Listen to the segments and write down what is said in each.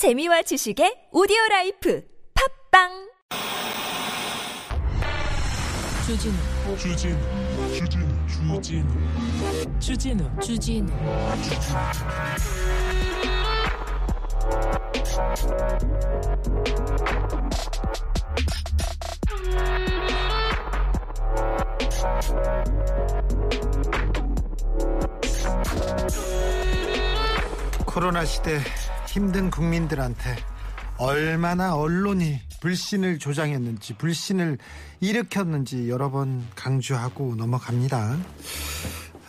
재미와 지식의 오디오 라이프. 팝빵! 주진우. 주진우 주진우 주진우. 주진우 주진우. 코로나 시대 힘든 국민들한테 얼마나 언론이 불신을 조장했는지 불신을 일으켰는지 여러 번 강조하고 넘어갑니다.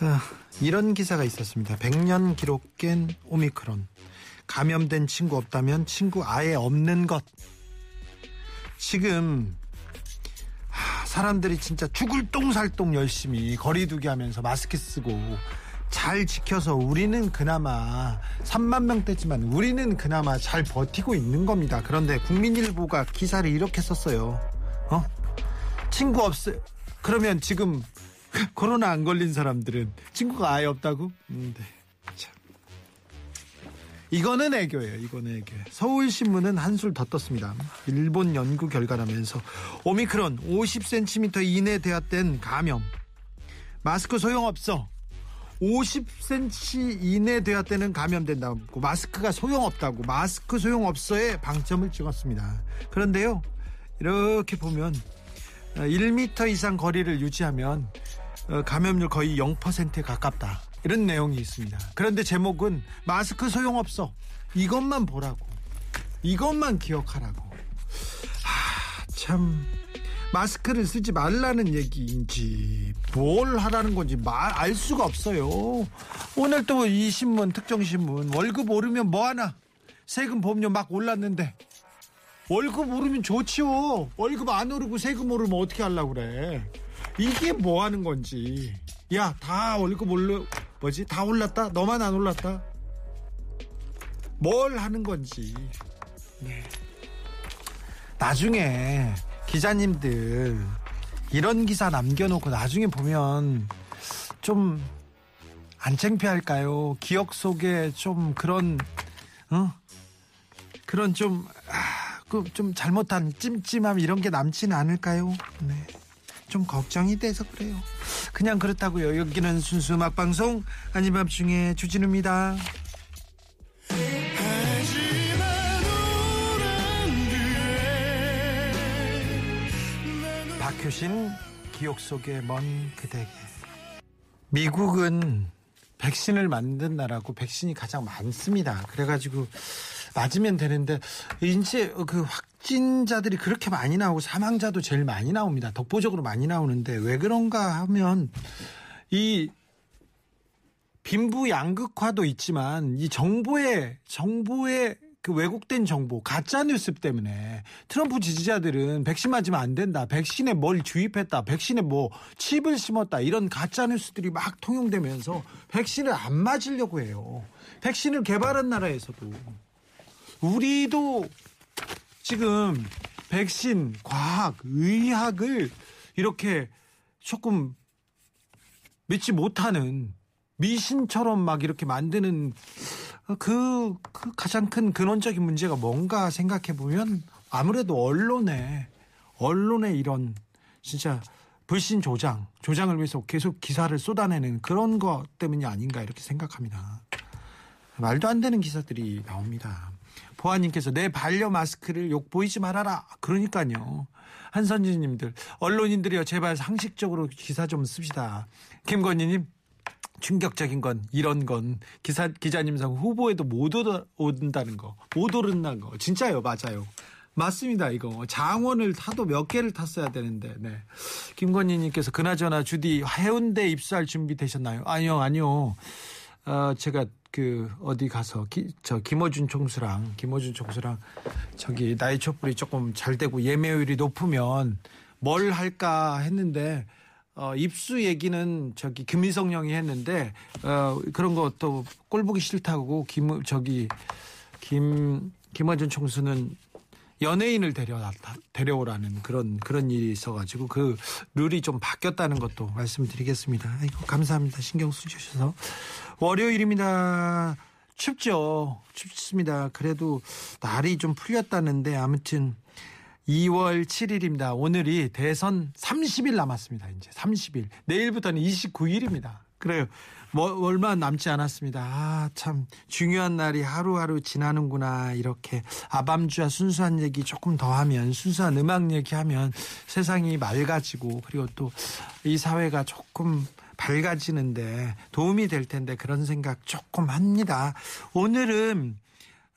아, 이런 기사가 있었습니다. 100년 기록 깬 오미크론. 감염된 친구 없다면 친구 아예 없는 것. 지금 하, 사람들이 진짜 죽을 똥살똥 열심히 거리두기 하면서 마스크 쓰고 잘 지켜서 우리는 그나마 3만 명대지만 우리는 그나마 잘 버티고 있는 겁니다. 그런데 국민일보가 기사를 이렇게 썼어요. 어? 친구 없어. 그러면 지금 코로나 안 걸린 사람들은 친구가 아예 없다고? 음, 네. 참. 이거는 애교예요. 이거는 애교. 서울신문은 한술 더 떴습니다. 일본 연구 결과라면서 오미크론 50cm 이내 되었던 감염. 마스크 소용없어. 50cm 이내 되었다는 감염된다고. 마스크가 소용없다고. 마스크 소용없어에 방점을 찍었습니다. 그런데요 이렇게 보면 1m 이상 거리를 유지하면 어, 감염률 거의 0%에 가깝다. 이런 내용이 있습니다. 그런데 제목은 마스크 소용없어. 이것만 보라고. 이것만 기억하라고. 하, 참 마스크를 쓰지 말라는 얘기인지 뭘 하라는 건지 말 알 수가 없어요. 오늘 또 이 신문 특정 신문 월급 오르면 뭐 하나 세금 보험료 막 올랐는데 월급 오르면 좋지요. 월급 안 오르고 세금 오르면 어떻게 하려고 그래? 이게 뭐 하는 건지. 야, 다 월급 올려 뭐지? 다 올랐다? 너만 안 올랐다? 뭘 하는 건지. 네. 나중에 기자님들 이런 기사 남겨놓고 나중에 보면 좀 안 창피할까요? 기억 속에 좀 그런 어 그런 좀 아, 그 좀 잘못한 찜찜함 이런 게 남지는 않을까요? 네. 좀 걱정이 돼서 그래요. 그냥 그렇다고요. 여기는 순수 음악 방송 아닌 밤중에 주진우입니다. 박효신 기억 속의 먼 그대에게 미국은 백신을 만든 나라고 백신이 가장 많습니다. 그래가지고 맞으면 되는데 이제 그 확진자들이 그렇게 많이 나오고 사망자도 제일 많이 나옵니다. 독보적으로 많이 나오는데 왜 그런가 하면 이 빈부 양극화도 있지만 이 정보의 정보의 그 왜곡된 정보, 가짜 뉴스 때문에 트럼프 지지자들은 백신 맞으면 안 된다. 백신에 뭘 주입했다. 백신에 뭐 칩을 심었다. 이런 가짜 뉴스들이 막 통용되면서 백신을 안 맞으려고 해요. 백신을 개발한 나라에서도 우리도 지금 백신, 과학, 의학을 이렇게 조금 믿지 못하는 미신처럼 막 이렇게 만드는 그, 그 가장 큰 근원적인 문제가 뭔가 생각해 보면 아무래도 언론에 언론의 이런 진짜 불신 조장, 조장을 위해서 계속 기사를 쏟아내는 그런 것 때문이 아닌가 이렇게 생각합니다. 말도 안 되는 기사들이 나옵니다. 보아님께서 내 반려 마스크를 욕 보이지 말아라. 그러니까요. 한선진님들, 언론인들이요, 제발 상식적으로 기사 좀 씁시다. 김건희님, 충격적인 건 이런 건 기사 기자님 상 후보에도 못 오른다는 거, 못 오른다는 거 진짜요, 맞아요. 맞습니다, 이거. 장원을 타도 몇 개를 탔어야 되는데, 네. 김건희님께서 그나저나 주디 해운대 입수할 준비 되셨나요? 아니요, 아니요. 어, 제가 그 어디 가서 기, 저 김어준 총수랑 김어준 총수랑 저기 나이 촛불이 조금 잘 되고 예매율이 높으면 뭘 할까 했는데 어, 입수 얘기는 저기 김민성 형이 했는데 어, 그런 것도 꼴 보기 싫다고 김 저기 김 김어준 총수는 연예인을 데려 데려오라는 그런 그런 일이 있어가지고 그 룰이 좀 바뀌었다는 것도 말씀드리겠습니다. 아이고 감사합니다. 신경 쓰셔서 월요일입니다. 춥죠. 춥습니다. 그래도 날이 좀 풀렸다는데 아무튼 2월 7일입니다. 오늘이 대선 30일 남았습니다. 이제 30일. 내일부터는 29일입니다. 그래요. 뭐 얼마 남지 않았습니다. 아, 참 중요한 날이 하루하루 지나는구나. 이렇게 아밤주와 순수한 얘기 조금 더 하면 순수한 음악 얘기하면 세상이 맑아지고 그리고 또 이 사회가 조금 밝아지는데 도움이 될 텐데 그런 생각 조금 합니다. 오늘은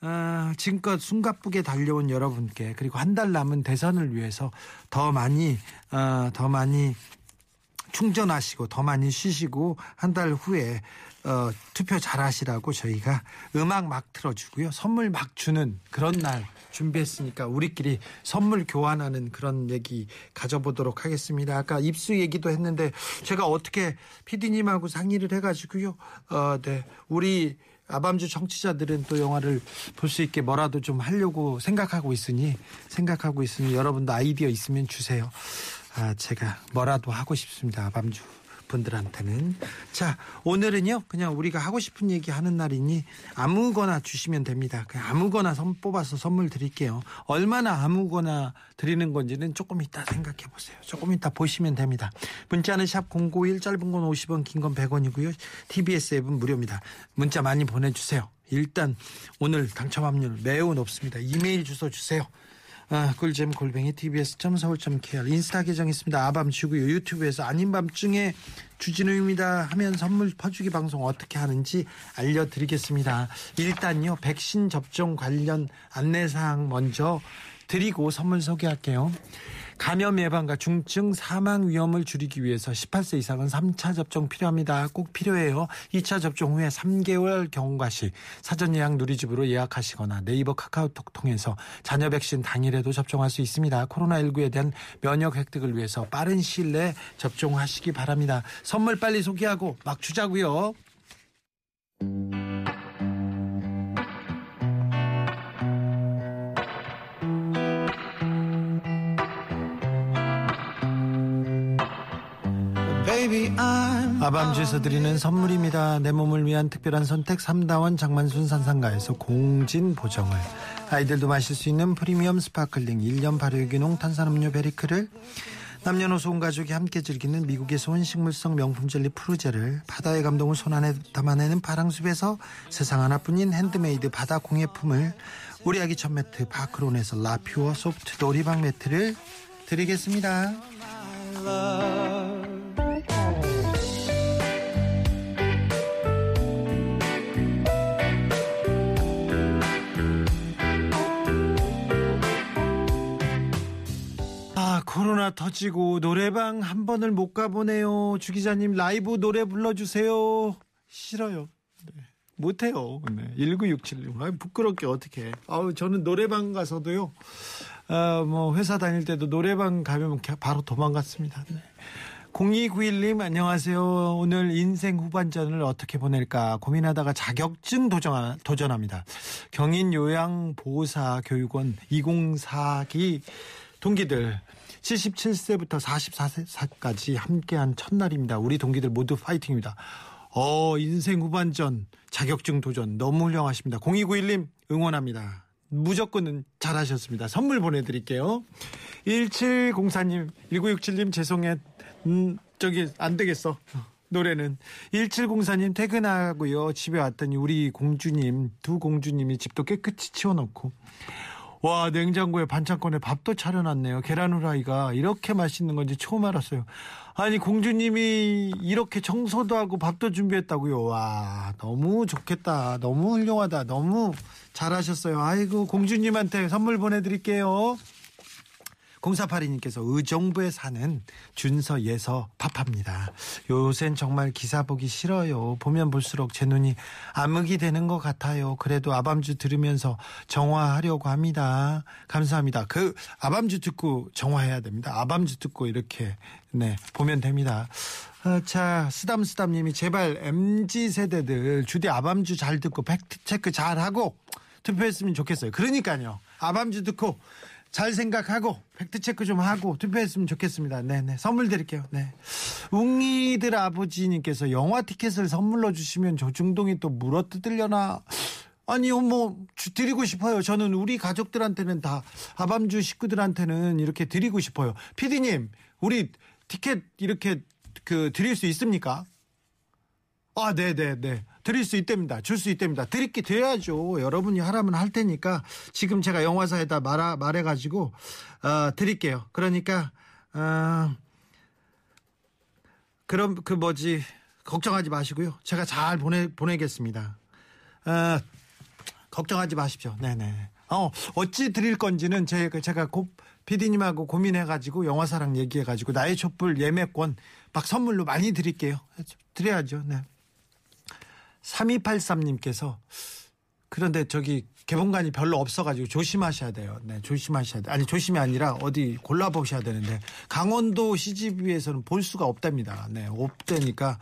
어, 지금껏 숨가쁘게 달려온 여러분께 그리고 한 달 남은 대선을 위해서 더 많이 어, 더 많이 충전하시고 더 많이 쉬시고 한 달 후에 어, 투표 잘하시라고 저희가 음악 막 틀어주고요 선물 막 주는 그런 날 준비했으니까 우리끼리 선물 교환하는 그런 얘기 가져보도록 하겠습니다. 아까 입수 얘기도 했는데 제가 어떻게 피디님하고 상의를 해가지고요. 어, 네 우리 아밤주 청취자들은 또 영화를 볼 수 있게 뭐라도 좀 하려고 생각하고 있으니 생각하고 있으니 여러분도 아이디어 있으면 주세요. 아, 제가 뭐라도 하고 싶습니다. 아밤주 분들한테는. 자, 오늘은요, 그냥 우리가 하고 싶은 얘기 하는 날이니 아무거나 주시면 됩니다. 그냥 아무거나 선 뽑아서 선물 드릴게요. 얼마나 아무거나 드리는 건지는 조금 이따 생각해 보세요. 조금 이따 보시면 됩니다. 문자는 샵 091, 짧은 건 50원, 긴 건 100원이고요. TBS 앱은 무료입니다. 문자 많이 보내주세요. 일단 오늘 당첨 확률 매우 높습니다. 이메일 주소 주세요. 아, 꿀잼 골뱅이 tbs.서울.kr 인스타 계정 있습니다. 아밤 주고요. 유튜브에서 아닌 밤중에 주진우입니다 하면 선물 퍼주기 방송 어떻게 하는지 알려드리겠습니다. 일단요. 백신 접종 관련 안내사항 먼저 드리고 선물 소개할게요. 감염 예방과 중증 사망 위험을 줄이기 위해서 18세 이상은 3차 접종 필요합니다. 꼭 필요해요. 2차 접종 후에 3개월 경과 시 사전 예약 누리집으로 예약하시거나 네이버 카카오톡 통해서 자녀 백신 당일에도 접종할 수 있습니다. 코로나19에 대한 면역 획득을 위해서 빠른 시일 내에 접종하시기 바랍니다. 선물 빨리 소개하고 막 주자고요. 아밤주에서 드리는 선물입니다. 내 몸을 위한 특별한 선택 3다원 장만순 산삼가에서 공진 보정을 아이들도 마실 수 있는 프리미엄 스파클링 1년 발효유기농 탄산음료 베리크를 남녀노소 온 가족이 함께 즐기는 미국에서 온 식물성 명품 젤리 프루제를 바다의 감동을 손안에 담아내는 파랑숲에서 세상 하나뿐인 핸드메이드 바다 공예품을 우리 아기 첫 매트 바크론에서 라퓨어 소프트 놀이방 매트를 드리겠습니다. 코로나 터지고 노래방 한 번을 못 가보네요. 주 기자님 라이브 노래 불러주세요. 싫어요. 네. 못해요. 네. 1967님. 아, 부끄럽게 어떻게. 아우, 저는 노래방 가서도요. 아, 뭐, 회사 다닐 때도 노래방 가면 바로 도망갔습니다. 네. 0291님, 안녕하세요. 오늘 인생 후반전을 어떻게 보낼까 고민하다가 자격증 도전, 도전합니다. 경인 요양보호사 교육원 204기 동기들 77세부터 44세까지 함께한 첫날입니다. 우리 동기들 모두 파이팅입니다. 어, 인생 후반전 자격증 도전 너무 훌륭하십니다. 0291님 응원합니다. 무조건 잘하셨습니다. 선물 보내드릴게요. 1704님, 1967님 죄송해. 음, 저기 안 되겠어. 노래는 1704님 퇴근하고요. 집에 왔더니 우리 공주님, 두 공주님이 집도 깨끗이 치워놓고 와 냉장고에 반찬권에 밥도 차려놨네요. 계란 후라이가 이렇게 맛있는 건지 처음 알았어요. 아니 공주님이 이렇게 청소도 하고 밥도 준비했다고요. 와 너무 좋겠다. 너무 훌륭하다. 너무 잘하셨어요. 아이고 공주님한테 선물 보내드릴게요. 0482님께서 의정부에 사는 준서 예서 파파입니다. 요샌 정말 기사 보기 싫어요. 보면 볼수록 제 눈이 암흑이 되는 것 같아요. 그래도 아밤주 들으면서 정화하려고 합니다. 감사합니다. 그 아밤주 듣고 정화해야 됩니다. 아밤주 듣고 이렇게 네 보면 됩니다. 아, 자, 쓰담쓰담님이 제발 MZ 세대들 주디 아밤주 잘 듣고 팩트 체크 잘 하고 투표했으면 좋겠어요. 그러니까요. 아밤주 듣고 잘 생각하고 팩트 체크 좀 하고 투표했으면 좋겠습니다. 네네 선물 드릴게요. 네 웅이들 아버지님께서 영화 티켓을 선물로 주시면 조중동이 또 물어 뜯으려나 아니요 뭐 주- 드리고 싶어요. 저는 우리 가족들한테는 다 아밤주 식구들한테는 이렇게 드리고 싶어요. 피디님 우리 티켓 이렇게 그 드릴 수 있습니까? 아, 네, 네, 네. 드릴 수 있답니다. 줄 수 있답니다. 드릴게 드려야죠. 여러분이 하라면 할 테니까 지금 제가 영화사에다 말아, 말해가지고, 어, 드릴게요. 그러니까, 어, 그럼 그 뭐지, 걱정하지 마시고요. 제가 잘 보내, 보내겠습니다. 어, 걱정하지 마십시오. 네네. 어, 어찌 드릴 건지는 제가, 제가 고, PD님하고 고민해가지고 영화사랑 얘기해가지고 나의 촛불 예매권 막 선물로 많이 드릴게요. 드려야죠. 네. 3283님께서 그런데 저기 개봉관이 별로 없어가지고 조심하셔야 돼요. 네, 조심하셔야 돼. 아니 조심이 아니라 어디 골라보셔야 되는데 강원도 CGV에서는 볼 수가 없답니다. 네, 없다니까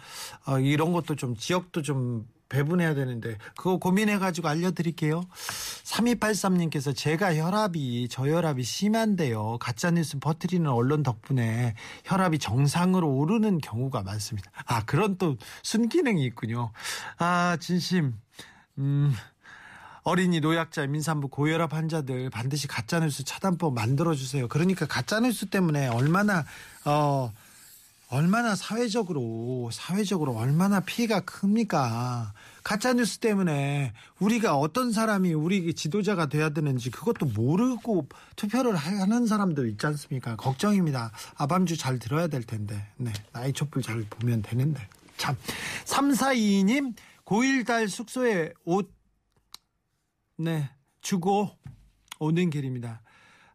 어, 이런 것도 좀 지역도 좀 배분해야 되는데 그거 고민해가지고 알려드릴게요. 3283님께서 제가 혈압이 저혈압이 심한데요. 가짜뉴스 퍼뜨리는 언론 덕분에 혈압이 정상으로 오르는 경우가 많습니다. 아 그런 또 순기능이 있군요. 아 진심 음. 어린이 노약자 민산부 고혈압 환자들 반드시 가짜뉴스 차단법 만들어 주세요. 그러니까 가짜뉴스 때문에 얼마나 어 얼마나 사회적으로 사회적으로 얼마나 피해가 큽니까? 가짜 뉴스 때문에 우리가 어떤 사람이 우리 지도자가 돼야 되는지 그것도 모르고 투표를 하는 사람들 있지 않습니까? 걱정입니다. 아밤주 잘 들어야 될 텐데. 네. 나이 촛불 잘 보면 되는데. 참. 3422님 고1딸 숙소에 옷 네, 주고 오는 길입니다.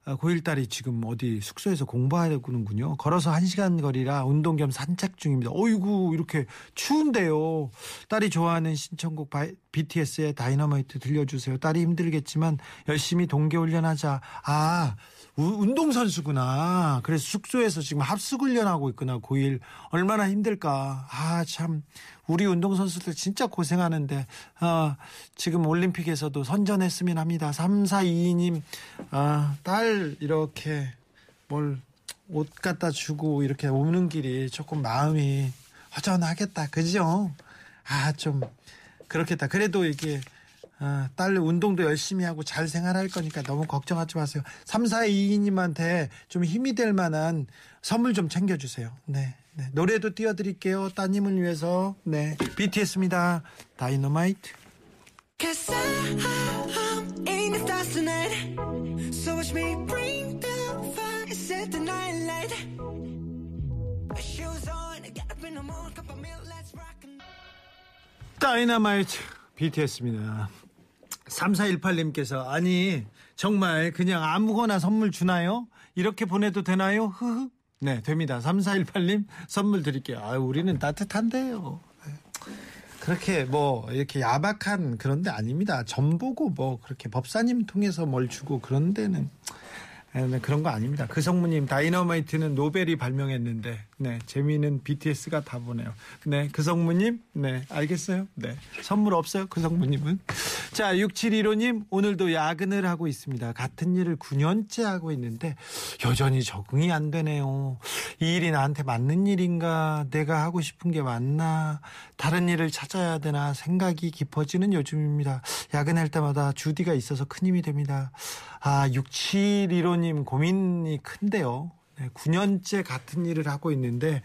아, 고1 딸이 지금 어디 숙소에서 공부하는군요. 걸어서 1시간 거리라 운동 겸 산책 중입니다. 어이구, 이렇게 추운데요. 딸이 좋아하는 신청곡 바이- BTS의 다이너마이트 들려주세요. 딸이 힘들겠지만 열심히 동계훈련하자. 아, 우- 운동선수구나. 그래서 숙소에서 지금 합숙훈련하고 있구나. 고1. 얼마나 힘들까. 아, 참. 우리 운동선수들 진짜 고생하는데, 어, 지금 올림픽에서도 선전했으면 합니다. 3422님, 아, 딸, 이렇게, 뭘, 옷 갖다 주고, 이렇게 오는 길이 조금 마음이 허전하겠다. 그죠? 아, 좀, 그렇겠다. 그래도 이게, 아, 딸 운동도 열심히 하고 잘 생활할 거니까 너무 걱정하지 마세요. 3422님한테 좀 힘이 될 만한 선물 좀 챙겨주세요. 네. 네. 노래도 띄워드릴게요. 따님을 위해서. 네. BTS입니다. 다이너마이트. 다이너마이트 BTS입니다. 3418님께서 아니 정말 그냥 아무거나 선물 주나요? 이렇게 보내도 되나요? 흐흐. 네, 됩니다. 3418님 선물 드릴게요. 아, 우리는 따뜻한데요. 네. 그렇게 뭐 이렇게 야박한 그런 데 아닙니다. 전보고 뭐 그렇게 법사님 통해서 뭘 주고 그런 데는 네, 네, 그런 거 아닙니다. 그 성무님 다이너마이트는 노벨이 발명했는데 네 재미있는 BTS가 다 보네요. 네그 성무님 네 알겠어요. 네 선물 없어요 그 성무님은. 자 6715님 오늘도 야근을 하고 있습니다. 같은 일을 9년째 하고 있는데 여전히 적응이 안 되네요. 이 일이 나한테 맞는 일인가 내가 하고 싶은 게 맞나 다른 일을 찾아야 되나 생각이 깊어지는 요즘입니다. 야근할 때마다 주디가 있어서 큰 힘이 됩니다. 아, 6715님 고민이 큰데요. 네, 9년째 같은 일을 하고 있는데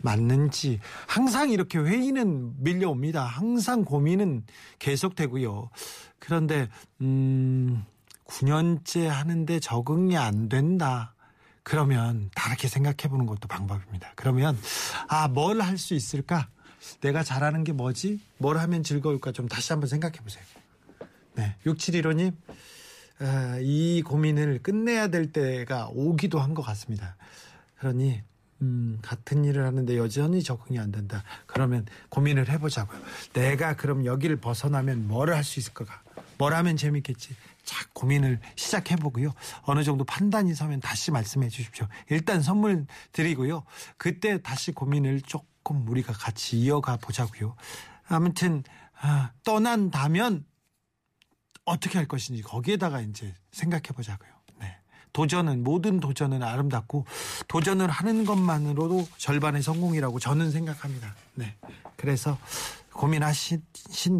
맞는지 항상 이렇게 회의는 밀려옵니다. 항상 고민은 계속되고요. 그런데 음 9년째 하는데 적응이 안 된다. 그러면 다르게 생각해 보는 것도 방법입니다. 그러면 아, 뭘 할 수 있을까? 내가 잘하는 게 뭐지? 뭘 하면 즐거울까? 좀 다시 한번 생각해 보세요. 네. 6715님 아, 이 고민을 끝내야 될 때가 오기도 한 것 같습니다. 그러니 음, 같은 일을 하는데 여전히 적응이 안 된다. 그러면 고민을 해보자고요. 내가 그럼 여기를 벗어나면 뭘할수 있을까? 뭘 하면 재밌겠지? 자, 고민을 시작해보고요. 어느 정도 판단이 서면 다시 말씀해 주십시오. 일단 선물 드리고요. 그때 다시 고민을 조금 우리가 같이 이어가 보자고요. 아무튼 아, 떠난다면 어떻게 할 것인지 거기에다가 이제 생각해 보자고요. 네. 도전은 모든 도전은 아름답고 도전을 하는 것만으로도 절반의 성공이라고 저는 생각합니다. 네. 그래서 고민하신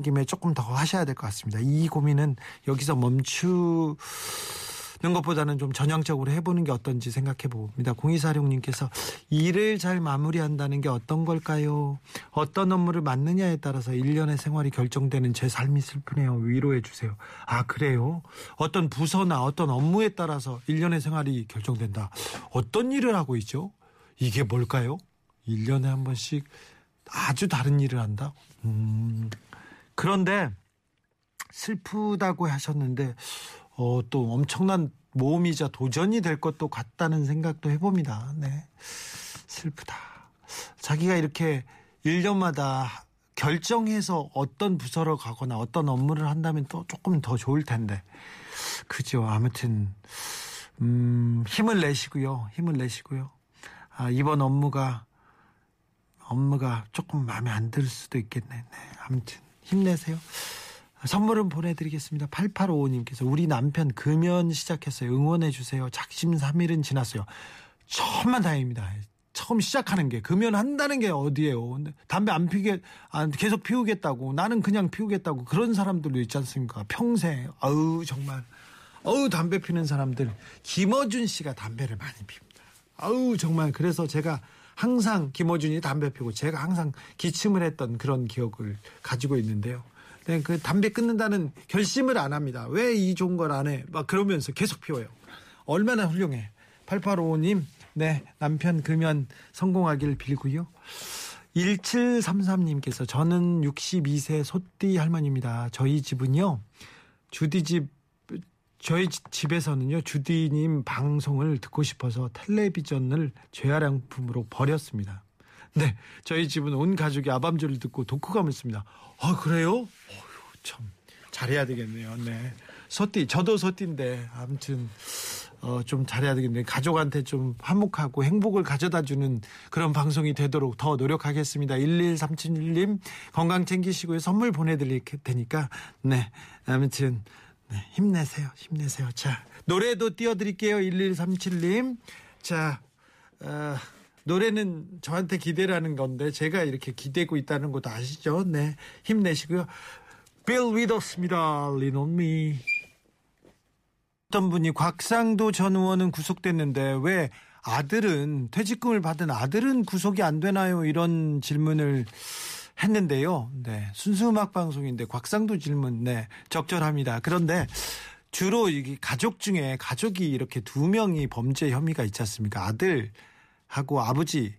김에 조금 더 하셔야 될 것 같습니다. 이 고민은 여기서 멈추 는 것보다는 좀 전향적으로 해보는 게 어떤지 생각해 봅니다. 공이사룡님께서 일을 잘 마무리한다는 게 어떤 걸까요? 어떤 업무를 맡느냐에 따라서 일련의 생활이 결정되는 제 삶이 슬프네요. 위로해 주세요. 아, 그래요? 어떤 부서나 어떤 업무에 따라서 일련의 생활이 결정된다. 어떤 일을 하고 있죠? 이게 뭘까요? 1년에 한 번씩 아주 다른 일을 한다? 음, 그런데 슬프다고 하셨는데 어, 또 엄청난 모험이자 도전이 될 것도 같다는 생각도 해봅니다. 네. 슬프다. 자기가 이렇게 1년마다 결정해서 어떤 부서로 가거나 어떤 업무를 한다면 또 조금 더 좋을 텐데. 그죠. 아무튼, 음, 힘을 내시고요. 힘을 내시고요. 아, 이번 업무가, 업무가 조금 마음에 안 들 수도 있겠네. 네. 아무튼, 힘내세요. 선물은 보내드리겠습니다. 8855님께서 우리 남편 금연 시작했어요. 응원해 주세요. 작심 3일은 지났어요. 천만 다행입니다. 처음 시작하는 게 금연 한다는 게 어디예요? 담배 안 피게 안 계속 피우겠다고 나는 그냥 피우겠다고 그런 사람들도 있지 않습니까? 평생 아우 정말 아우 담배 피는 사람들 김어준 씨가 담배를 많이 핍니다. 아우 정말 그래서 제가 항상 김어준이 담배 피고 제가 항상 기침을 했던 그런 기억을 가지고 있는데요. 네, 그 담배 끊는다는 결심을 안 합니다. 왜 이 좋은 걸 안 해? 막 그러면서 계속 피워요. 얼마나 훌륭해. 8855님, 네, 남편 금연 성공하길 빌고요. 1733님께서 저는 62세 소띠 할머니입니다. 저희 집은요, 주디 집, 저희 집에서는요, 주디님 방송을 듣고 싶어서 텔레비전을 재활용품으로 버렸습니다. 네, 저희 집은 온 가족이 아밤주를 듣고 독후감을 씁니다. 아 그래요? 어휴, 참 잘해야 되겠네요. 네, 소띠 저도 소띠인데 아무튼 어, 좀 잘해야 되겠네요. 가족한테 좀 화목하고 행복을 가져다주는 그런 방송이 되도록 더 노력하겠습니다. 11371님 건강 챙기시고요. 선물 보내드릴 테니까 네 아무튼 네, 힘내세요. 힘내세요. 자 노래도 띄워드릴게요. 1137님 자. 어, 노래는 저한테 기대라는 건데 제가 이렇게 기대고 있다는 것도 아시죠? 네. 힘내시고요. 빌 위더스입니다. Me. 어떤 분이 곽상도 전 의원은 구속됐는데 왜 아들은 퇴직금을 받은 아들은 구속이 안 되나요? 이런 질문을 했는데요. 네. 순수 음악 방송인데 곽상도 질문 네. 적절합니다. 그런데 주로 이게 가족 중에 가족이 이렇게 두 명이 범죄 혐의가 있지 않습니까? 아들 하고 아버지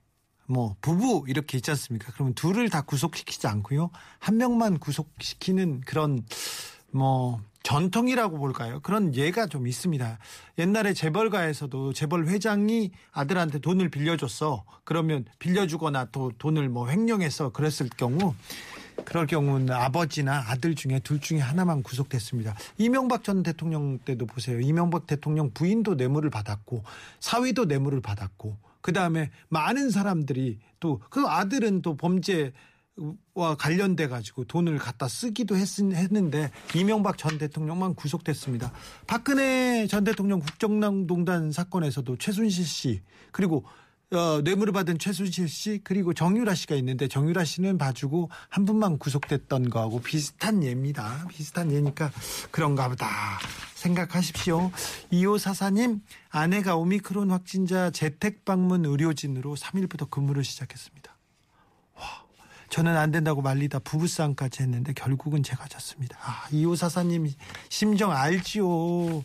뭐 부부 이렇게 있지 않습니까? 그러면 둘을 다 구속시키지 않고요. 한 명만 구속시키는 그런 뭐 전통이라고 볼까요? 그런 예가 좀 있습니다. 옛날에 재벌가에서도 재벌 회장이 아들한테 돈을 빌려줬어. 그러면 빌려주거나 또 돈을 뭐 횡령해서 그랬을 경우 그럴 경우는 아버지나 아들 중에 둘 중에 하나만 구속됐습니다. 이명박 전 대통령 때도 보세요. 이명박 대통령 부인도 뇌물을 받았고 사위도 뇌물을 받았고 그 다음에 많은 사람들이 또 그 아들은 또 범죄 와 관련돼 가지고 돈을 갖다 쓰기도 했, 했는데 이명박 전 대통령만 구속됐습니다. 박근혜 전 대통령 국정농단 사건에서도 최순실 씨 그리고 어, 뇌물을 받은 최순실 씨 그리고 정유라 씨가 있는데 정유라 씨는 봐주고 한 분만 구속됐던 거하고 비슷한 예입니다. 비슷한 예니까 그런가 보다 생각하십시오. 2544님 아내가 오미크론 확진자 재택 방문 의료진으로 3일부터 근무를 시작했습니다. 와, 저는 안 된다고 말리다 부부싸움까지 했는데 결국은 제가 졌습니다. 아, 2544님 심정 알지요.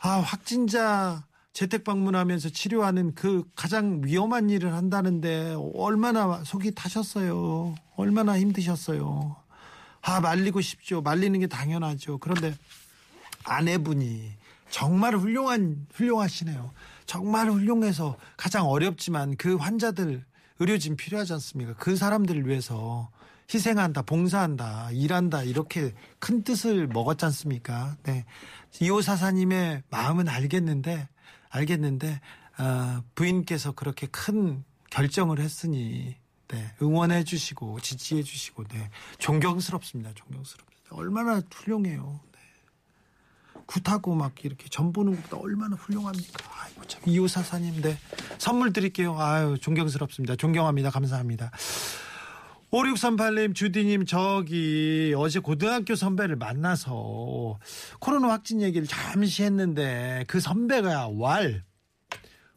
아, 확진자 재택 방문하면서 치료하는 그 가장 위험한 일을 한다는데 얼마나 속이 타셨어요. 얼마나 힘드셨어요. 아, 말리고 싶죠. 말리는 게 당연하죠. 그런데 아내분이 정말 훌륭한, 훌륭하시네요. 정말 훌륭해서 가장 어렵지만 그 환자들, 의료진 필요하지 않습니까? 그 사람들을 위해서 희생한다, 봉사한다, 일한다, 이렇게 큰 뜻을 먹었지 않습니까? 네. 이호사사님의 마음은 알겠는데, 알겠는데 어, 부인께서 그렇게 큰 결정을 했으니 네, 응원해 주시고 지지해 주시고 네, 존경스럽습니다. 존경스럽습니다. 얼마나 훌륭해요. 네. 굿하고 막 이렇게 전 보는 것보다 얼마나 훌륭합니까? 아이고 참 이호사사님 네 선물 드릴게요. 아유 존경스럽습니다. 존경합니다. 감사합니다. 5638님, 주디님, 저기, 어제 고등학교 선배를 만나서 코로나 확진 얘기를 잠시 했는데 그 선배가 왈,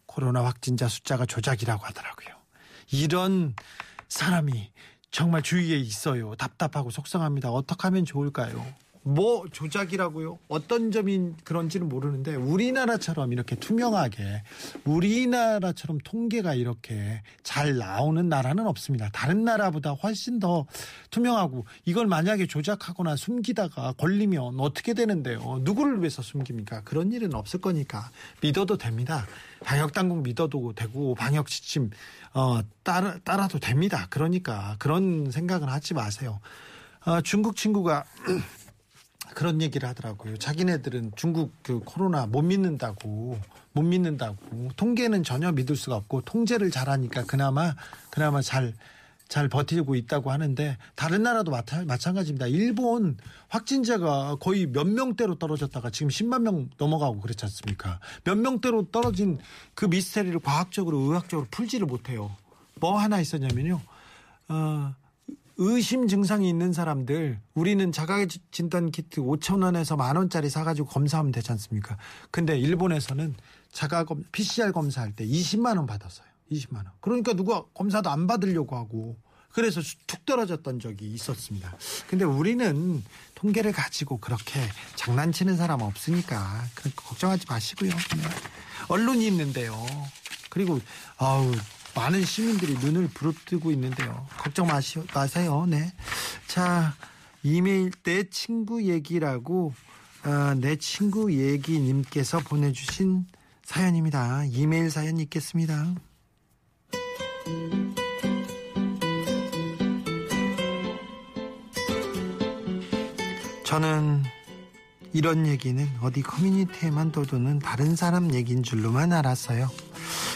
코로나 확진자 숫자가 조작이라고 하더라고요. 이런 사람이 정말 주위에 있어요. 답답하고 속상합니다. 어떻게 하면 좋을까요? 뭐 조작이라고요? 어떤 점이 그런지는 모르는데 우리나라처럼 이렇게 투명하게 우리나라처럼 통계가 이렇게 잘 나오는 나라는 없습니다. 다른 나라보다 훨씬 더 투명하고 이걸 만약에 조작하거나 숨기다가 걸리면 어떻게 되는데요? 누구를 위해서 숨깁니까? 그런 일은 없을 거니까 믿어도 됩니다. 방역 당국 믿어도 되고 방역 지침 어, 따라 따라도 됩니다. 그러니까 그런 생각은 하지 마세요. 어, 중국 친구가 그런 얘기를 하더라고요. 자기네들은 중국 그 코로나 못 믿는다고 못 믿는다고 통계는 전혀 믿을 수가 없고 통제를 잘하니까 그나마 그나마 잘잘 버티고 있다고 하는데 다른 나라도 마찬- 마찬 가지입니다. 일본 확진자가 거의 몇 명대로 떨어졌다가 지금 10만 명 넘어가고 그렇지 않습니까? 몇 명대로 떨어진 그 미스테리를 과학적으로 의학적으로 풀지를 못해요. 뭐 하나 있었냐면요. 어, 의심 증상이 있는 사람들 우리는 자가 진단 키트 5천 원에서 만 원짜리 사가지고 검사하면 되지 않습니까? 근데 일본에서는 자가 검 PCR 검사할 때 20만 원 받았어요. 20만 원. 그러니까 누가 검사도 안 받으려고 하고 그래서 툭 떨어졌던 적이 있었습니다. 근데 우리는 통계를 가지고 그렇게 장난치는 사람 없으니까 그 걱정하지 마시고요. 네. 언론이 있는데요. 그리고 아우 많은 시민들이 눈을 부릅뜨고 있는데요. 걱정 마시, 마세요. 네. 자, 이메일 내 친구 얘기라고 아, 내 친구 얘기님께서 보내주신 사연입니다. 이메일 사연 읽겠습니다. 저는 이런 얘기는 어디 커뮤니티에만 떠도는 다른 사람 얘기인 줄로만 알았어요.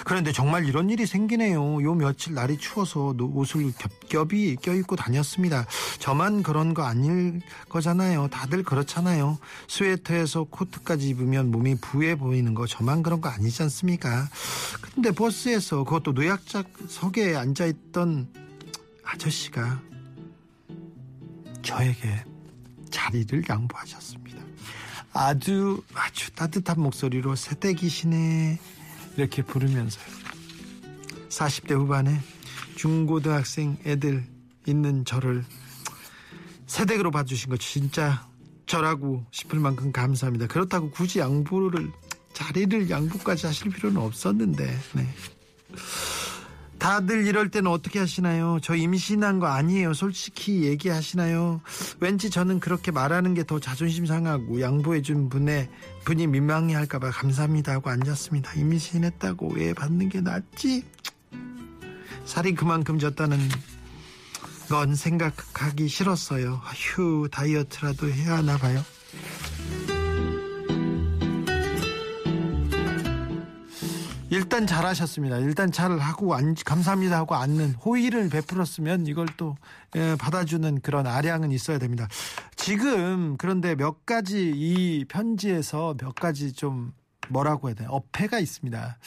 그런데 정말 이런 일이 생기네요. 요 며칠 날이 추워서 노- 옷을 겹겹이 껴입고 다녔습니다. 저만 그런 거 아닐 거잖아요. 다들 그렇잖아요. 스웨터에서 코트까지 입으면 몸이 부해 보이는 거 저만 그런 거 아니지 않습니까? 근데 버스에서 그것도 노약자석에 앉아있던 아저씨가 저에게 자리를 양보하셨습니다. 아주 아주 따뜻한 목소리로 새댁이시네 이렇게 부르면서요. 40대 후반에 중고등학생 애들 있는 저를 새댁으로 봐주신 거 진짜 저라고 싶을 만큼 감사합니다. 그렇다고 굳이 양보를 자리를 양보까지 하실 필요는 없었는데 네. 다들 이럴 때는 어떻게 하시나요? 저 임신한 거 아니에요. 솔직히 얘기하시나요? 왠지 저는 그렇게 말하는 게 더 자존심 상하고 양보해준 분의 분이 민망해 할까봐 감사합니다 하고 앉았습니다. 임신했다고 왜 받는 게 낫지? 살이 그만큼 쪘다는 건 생각하기 싫었어요. 휴 다이어트라도 해야 하나 봐요. 일단 잘하셨습니다. 일단 잘 하고 안- 감사합니다 하고 앉는 호의를 베풀었으면 이걸 또 예, 받아주는 그런 아량은 있어야 됩니다. 지금 그런데 몇 가지 이 편지에서 몇 가지 좀 뭐라고 해야 돼요? 어폐가 있습니다.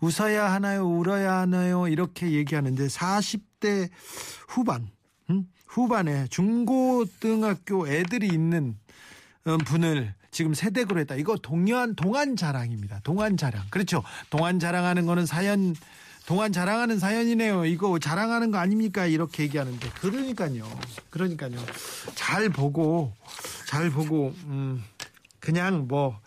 웃어야 하나요? 울어야 하나요? 이렇게 얘기하는데 40대 후반 음? 후반에 중고등학교 애들이 있는 음, 분을 지금 세대으로 했다. 이거 동안 동안 자랑입니다. 동안 자랑. 그렇죠. 동안 자랑하는 거는 사연 동안 자랑하는 사연이네요. 이거 자랑하는 거 아닙니까? 이렇게 얘기하는데 그러니까요. 그러니까요. 잘 보고 잘 보고 음 그냥 뭐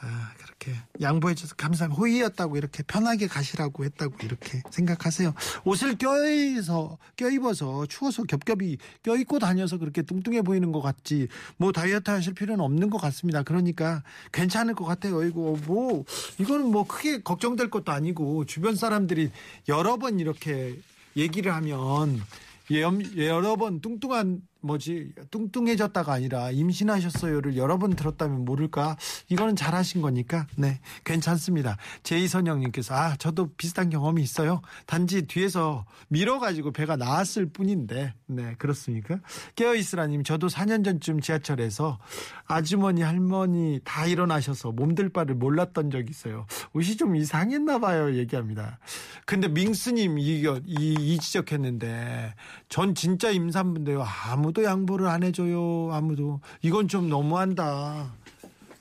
아, 그렇게 양보해줘서 감사합니다. 호의였다고 이렇게 편하게 가시라고 했다고 이렇게 생각하세요. 옷을 껴입어서, 껴입어서 추워서 겹겹이 껴입고 다녀서 그렇게 뚱뚱해 보이는 것 같지. 뭐 다이어트 하실 필요는 없는 것 같습니다. 그러니까 괜찮을 것 같아요. 이거 뭐, 이거는 뭐 크게 걱정될 것도 아니고 주변 사람들이 여러 번 이렇게 얘기를 하면 예, 여러 번 뚱뚱한 뭐지 뚱뚱해졌다가 아니라 임신하셨어요를 여러 번 들었다면 모를까? 이거는 잘하신 거니까. 네 괜찮습니다. 제이선영님께서 아 저도 비슷한 경험이 있어요. 단지 뒤에서 밀어가지고 배가 나왔을 뿐인데. 네 그렇습니까? 깨어있으라님 저도 4년 전쯤 지하철에서 아주머니 할머니 다 일어나셔서 몸들 바를 몰랐던 적이 있어요. 옷이 좀 이상했나 봐요 얘기합니다. 근데 민스님 이거 이, 이 지적했는데 전 진짜 임산부인데요. 아무 도 양보를 안 해줘요 아무도 이건 좀 너무한다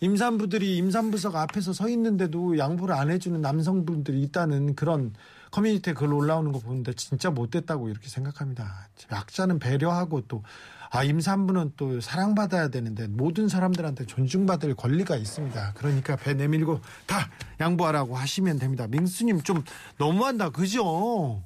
임산부들이 임산부석 앞에서 서 있는데도 양보를 안 해주는 남성분들이 있다는 그런 커뮤니티에 글 올라오는 거 보는데 진짜 못됐다고 이렇게 생각합니다. 약자는 배려하고 또, 아, 임산부는 또 사랑받아야 되는데 모든 사람들한테 존중받을 권리가 있습니다. 그러니까 배 내밀고 다 양보하라고 하시면 됩니다. 민수님 좀 너무한다. 그죠?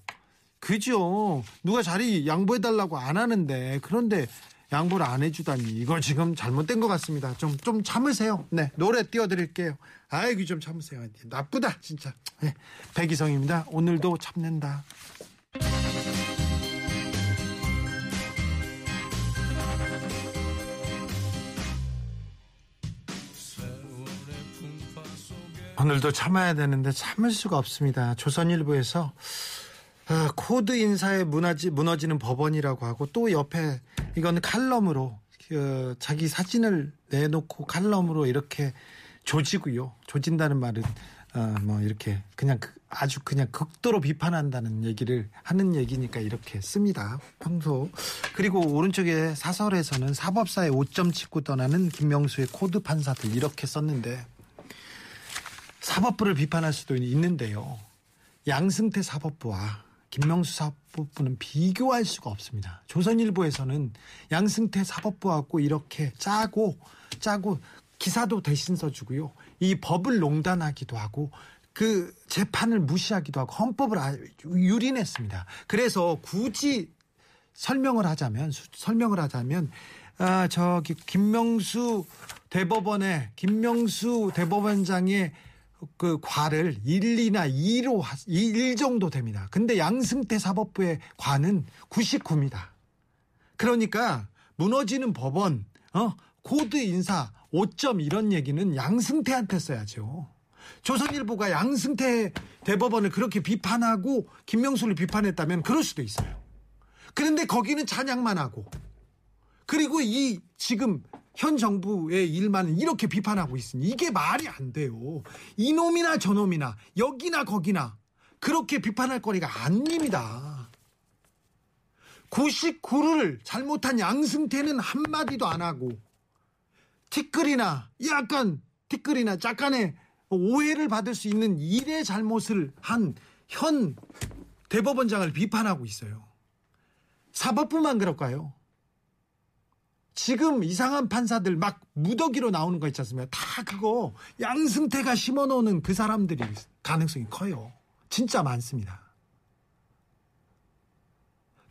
그죠? 누가 자리 양보해달라고 안 하는데, 그런데 양보를 안 해주다니 이건 지금 잘못된 것 같습니다. 좀 좀 참으세요. 네 노래 띄워드릴게요. 아이고 좀 참으세요. 나쁘다 진짜. 네, 백이성입니다. 오늘도 참는다. 오늘도 참아야 되는데 참을 수가 없습니다. 조선일보에서 아, 코드 인사에 무너지, 무너지는 법원이라고 하고 또 옆에 이건 칼럼으로 그, 자기 사진을 내놓고 칼럼으로 이렇게 조지고요. 조진다는 말은 어, 뭐 이렇게 그냥 그- 아주 그냥 극도로 비판한다는 얘기를 하는 얘기니까 이렇게 씁니다. 평소 그리고 오른쪽에 사설에서는 사법사에 오점 찍고 떠나는 김명수의 코드 판사들 이렇게 썼는데 사법부를 비판할 수도 있는데요. 양승태 사법부와 김명수 사법부는 비교할 수가 없습니다. 조선일보에서는 양승태 사법부하고 이렇게 짜고 짜고 기사도 대신 써주고요. 이 법을 농단하기도 하고 그 재판을 무시하기도 하고 헌법을 아주 유린했습니다. 그래서 굳이 설명을 하자면 수- 설명을 하자면 아 저기 김명수 대법원의 김명수 대법원장의 그 과를 1, 2나 2로 1 정도 됩니다. 근데 양승태 사법부의 과는 99입니다. 그러니까 무너지는 법원 어 코드 인사 오점 이런 얘기는 양승태한테 써야죠. 조선일보가 양승태 대법원을 그렇게 비판하고 김명수를 비판했다면 그럴 수도 있어요. 그런데 거기는 찬양만 하고 그리고 이 지금 현 정부의 일만 이렇게 비판하고 있으니 이게 말이 안 돼요. 이놈이나 저놈이나 여기나 거기나 그렇게 비판할 거리가 아닙니다. 99를 잘못한 양승태는 한마디도 안 하고 티끌이나 약간 티끌이나 약간의 오해를 받을 수 있는 일의 잘못을 한 현 대법원장을 비판하고 있어요. 사법부만 그럴까요? 지금 이상한 판사들 막 무더기로 나오는 거 있지 않습니까? 다 그거 양승태가 심어놓는 그 사람들이 가능성이 커요. 진짜 많습니다.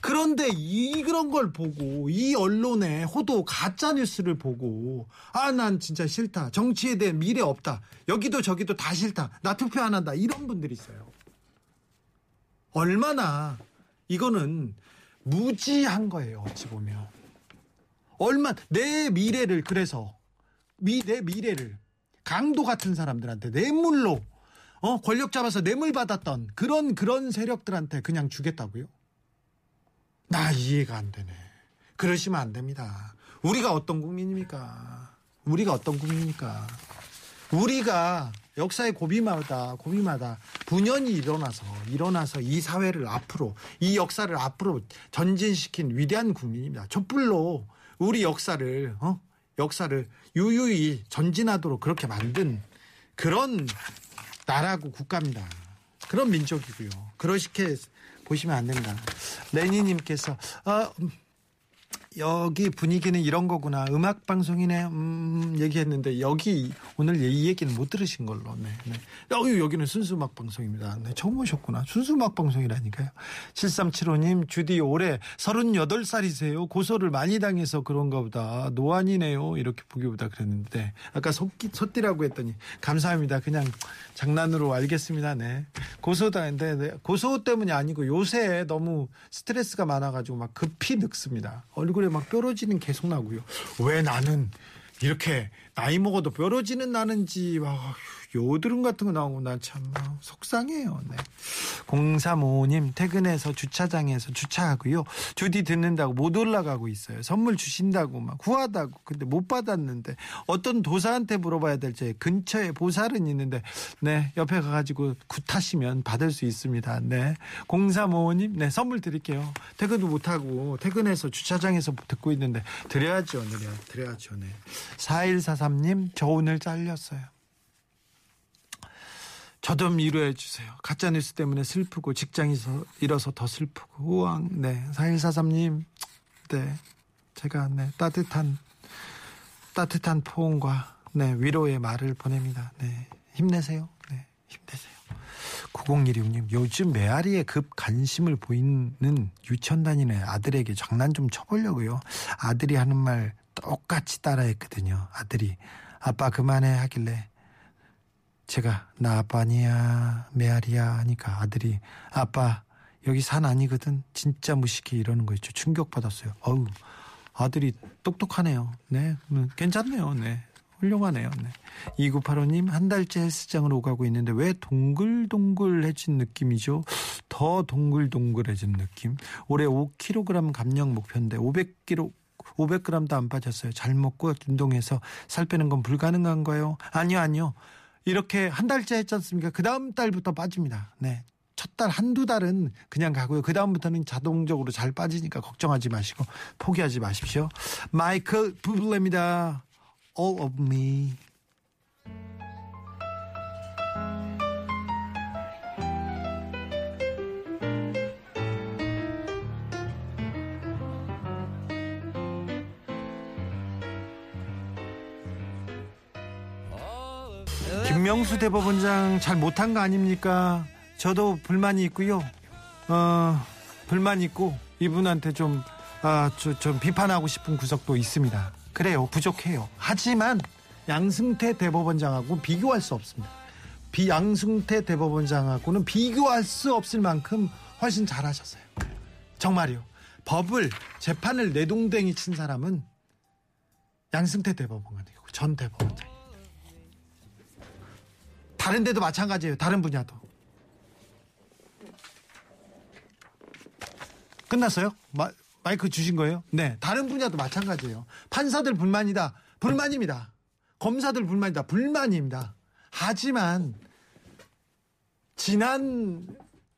그런데 이 그런 걸 보고 이 언론의 호도 가짜 뉴스를 보고 아 난 진짜 싫다 정치에 대한 미래 없다 여기도 저기도 다 싫다 나 투표 안 한다 이런 분들이 있어요. 얼마나 이거는 무지한 거예요 어찌 보면 얼마 내 미래를 그래서 미, 내 미래를 강도 같은 사람들한테 뇌물로 어 권력 잡아서 뇌물 받았던 그런 그런 세력들한테 그냥 주겠다고요? 나 이해가 안 되네. 그러시면 안 됩니다. 우리가 어떤 국민입니까? 우리가 어떤 국민입니까? 우리가 역사의 고비마다 고비마다 분연이 일어나서 일어나서 이 사회를 앞으로 이 역사를 앞으로 전진시킨 위대한 국민입니다. 촛불로 우리 역사를 어? 역사를 유유히 전진하도록 그렇게 만든 그런 나라고 국가입니다. 그런 민족이고요. 그렇게 보시면 안 된다. 레니님께서 아, 음, 여기 분위기는 이런 거구나. 음악 방송이네. 음, 얘기했는데 여기 오늘 이 얘기는 못 들으신 걸로. 네. 네. 어, 여기는 순수 음악 방송입니다. 네, 처음 오셨구나. 순수 음악 방송이라니까요. 7375 님, 주디 올해 38살이세요. 고소를 많이 당해서 그런가 보다. 노안이네요. 이렇게 보기보다 그랬는데 아까 속기, 솥디라고 했더니 감사합니다. 그냥 장난으로 알겠습니다. 네. 고소당했는데 네. 고소 때문이 아니고 요새 너무 스트레스가 많아 가지고 막 급히 늙습니다. 얼굴에 얼굴에 막 뾰루지는 계속 나고요. 왜 나는 이렇게 나이 먹어도 뾰루지는 나는지 와, 요드름 같은 거 나오고 난 참 속상해요. 네. 0355님 퇴근해서 주차장에서 주차하고요. 주디 듣는다고 못 올라가고 있어요. 선물 주신다고 막 후하다고 근데 못 받았는데 어떤 도사한테 물어봐야 될지 근처에 보살은 있는데 네 옆에 가가지고 굿하시면 받을 수 있습니다. 네 0355님 네 선물 드릴게요. 퇴근도 못 하고 퇴근해서 주차장에서 듣고 있는데 드려야죠. 드려, 드려야죠. 네 4143님 저 오늘 잘렸어요. 저 좀 위로해 주세요. 가짜 뉴스 때문에 슬프고 직장에서 잃어서 더 슬프고 우왕. 네. 4143님. 네. 제가 네. 따뜻한 따뜻한 포옹과 네, 위로의 말을 보냅니다. 네. 힘내세요. 네. 힘내세요. 9016님, 요즘 메아리에 급 관심을 보이는 유치원 다니는 아들에게 장난 좀 쳐보려고요. 아들이 하는 말 똑같이 따라했거든요. 아들이 아빠 그만해 하길래 제가 나 아빠 아니야 메아리야 하니까 아들이 아빠 여기 산 아니거든. 진짜 무식해 이러는 거 있죠. 충격받았어요. 어우 아들이 똑똑하네요. 네 음, 괜찮네요. 네 훌륭하네요. 네. 2985님 한 달째 헬스장을 오가고 있는데 왜 동글동글해진 느낌이죠? 더 동글동글해진 느낌. 올해 5kg 감량 목표인데 500kg 500g도 안 빠졌어요. 잘 먹고 운동해서 살 빼는 건 불가능한가요? 아니요, 아니요. 이렇게 한 달째 했지 않습니까? 그 다음 달부터 빠집니다. 네. 첫 달, 한두 달은 그냥 가고요. 그 다음부터는 자동적으로 잘 빠지니까 걱정하지 마시고 포기하지 마십시오. 마이클 부블레입니다. All of me. 김명수 대법원장 잘 못한 거 아닙니까? 저도 불만이 있고요. 어, 불만 있고 이분한테 좀, 아, 저, 좀 비판하고 싶은 구석도 있습니다. 그래요. 부족해요. 하지만 양승태 대법원장하고 비교할 수 없습니다. 비 양승태 대법원장하고는 비교할 수 없을 만큼 훨씬 잘하셨어요. 정말요. 법을 재판을 내동댕이 친 사람은 양승태 대법원장이고 전 대법원장. 다른 데도 마찬가지예요. 다른 분야도. 끝났어요? 마, 마이크 주신 거예요? 네. 다른 분야도 마찬가지예요. 판사들 불만이다. 불만입니다. 검사들 불만이다. 불만입니다. 하지만 지난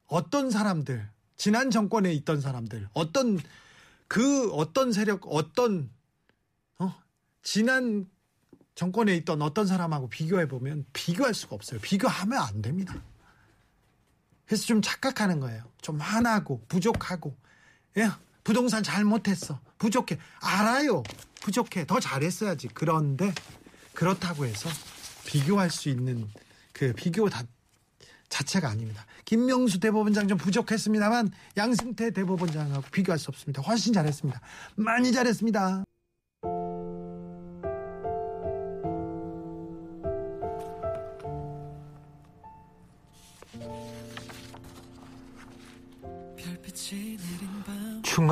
어떤 사람들, 지난 정권에 있던 사람들, 어떤 그 어떤 세력, 어떤 어, 지난 정권에 있던 어떤 사람하고 비교해 보면 비교할 수가 없어요. 비교하면 안 됩니다. 그래서 좀 착각하는 거예요. 좀 화나고 부족하고 예, 부동산 잘못했어. 부족해. 알아요. 부족해. 더 잘했어야지. 그런데 그렇다고 해서 비교할 수 있는 그 비교 다 자체가 아닙니다. 김명수 대법원장 좀 부족했습니다만 양승태 대법원장하고 비교할 수 없습니다. 훨씬 잘했습니다. 많이 잘했습니다.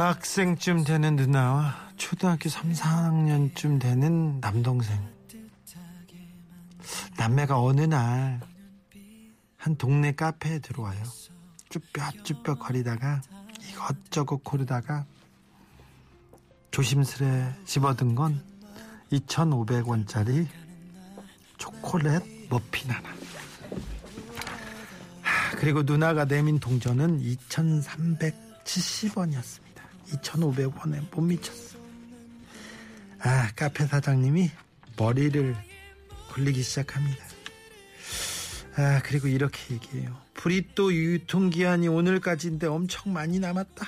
밤 중학생쯤 되는 누나와 초등학교 3, 4학년쯤 되는 남동생. 남매가 어느 날 한 동네 카페에 들어와요. 쭈뼛쭈뼛 거리다가 이것저것 고르다가 조심스레 집어든 건 2,500원짜리 초콜릿 머핀 하나. 하, 그리고 누나가 내민 동전은 2,370원이었습니다. 2,500원에 못 미쳤어. 아, 카페 사장님이 머리를 굴리기 시작합니다. 아, 그리고 이렇게 얘기해요. 브리또 유통기한이 오늘까지인데 엄청 많이 남았다.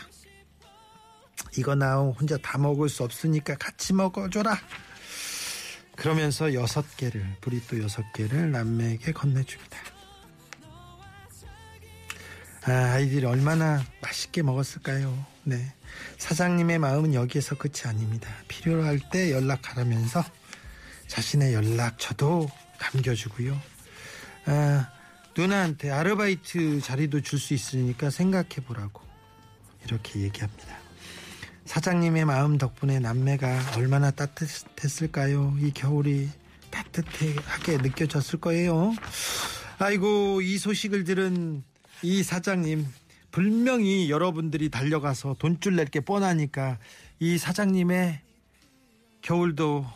이거 나 혼자 다 먹을 수 없으니까 같이 먹어줘라. 그러면서 여섯 개를, 브리또 여섯 개를 남매에게 건네줍니다. 아, 아이들이 얼마나 맛있게 먹었을까요? 네. 사장님의 마음은 여기에서 끝이 아닙니다. 필요할 때 연락하라면서 자신의 연락처도 남겨주고요. 아, 누나한테 아르바이트 자리도 줄 수 있으니까 생각해 보라고 이렇게 얘기합니다. 사장님의 마음 덕분에 남매가 얼마나 따뜻했을까요? 이 겨울이 따뜻하게 느껴졌을 거예요. 아이고, 이 소식을 들은 이 사장님, 분명히 여러분들이 달려가서 돈줄 낼 게 뻔하니까 이 사장님의 겨울도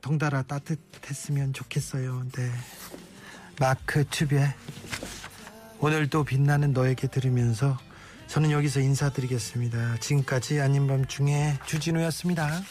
덩달아 따뜻했으면 좋겠어요. 네. 마크 튜베. 오늘도 빛나는 너에게 들으면서 저는 여기서 인사드리겠습니다. 지금까지 아닌 밤중에 주진우였습니다.